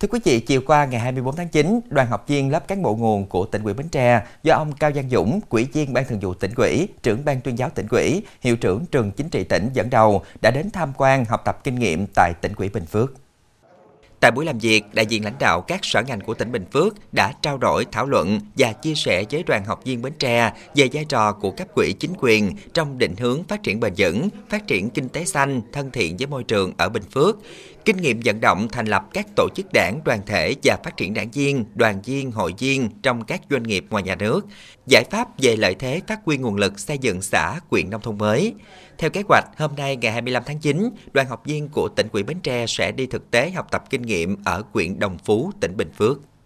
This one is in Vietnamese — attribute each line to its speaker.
Speaker 1: Thưa quý vị, chiều qua ngày 24 tháng 9, đoàn học viên lớp cán bộ nguồn của tỉnh ủy Bến Tre do ông Cao Giang Dũng, Quỹ viên Ban Thường vụ tỉnh ủy, trưởng Ban tuyên giáo tỉnh ủy, hiệu trưởng trường chính trị tỉnh dẫn đầu đã đến tham quan học tập kinh nghiệm tại tỉnh ủy Bình Phước. Tại buổi làm việc, đại diện lãnh đạo các sở ngành của tỉnh Bình Phước đã trao đổi, thảo luận và chia sẻ với đoàn học viên Bến Tre về vai trò của cấp quỹ chính quyền trong định hướng phát triển bền vững, phát triển kinh tế xanh, thân thiện với môi trường ở Bình Phước, kinh nghiệm vận động thành lập các tổ chức đảng, đoàn thể và phát triển đảng viên, đoàn viên, hội viên trong các doanh nghiệp ngoài nhà nước, giải pháp về lợi thế phát huy nguồn lực xây dựng xã, quyện nông thôn mới. Theo kế hoạch, hôm nay ngày 25 tháng 9, đoàn học viên của tỉnh ủy Bến Tre sẽ đi thực tế học tập kinh nghiệm ở huyện Đồng Phú, tỉnh Bình Phước.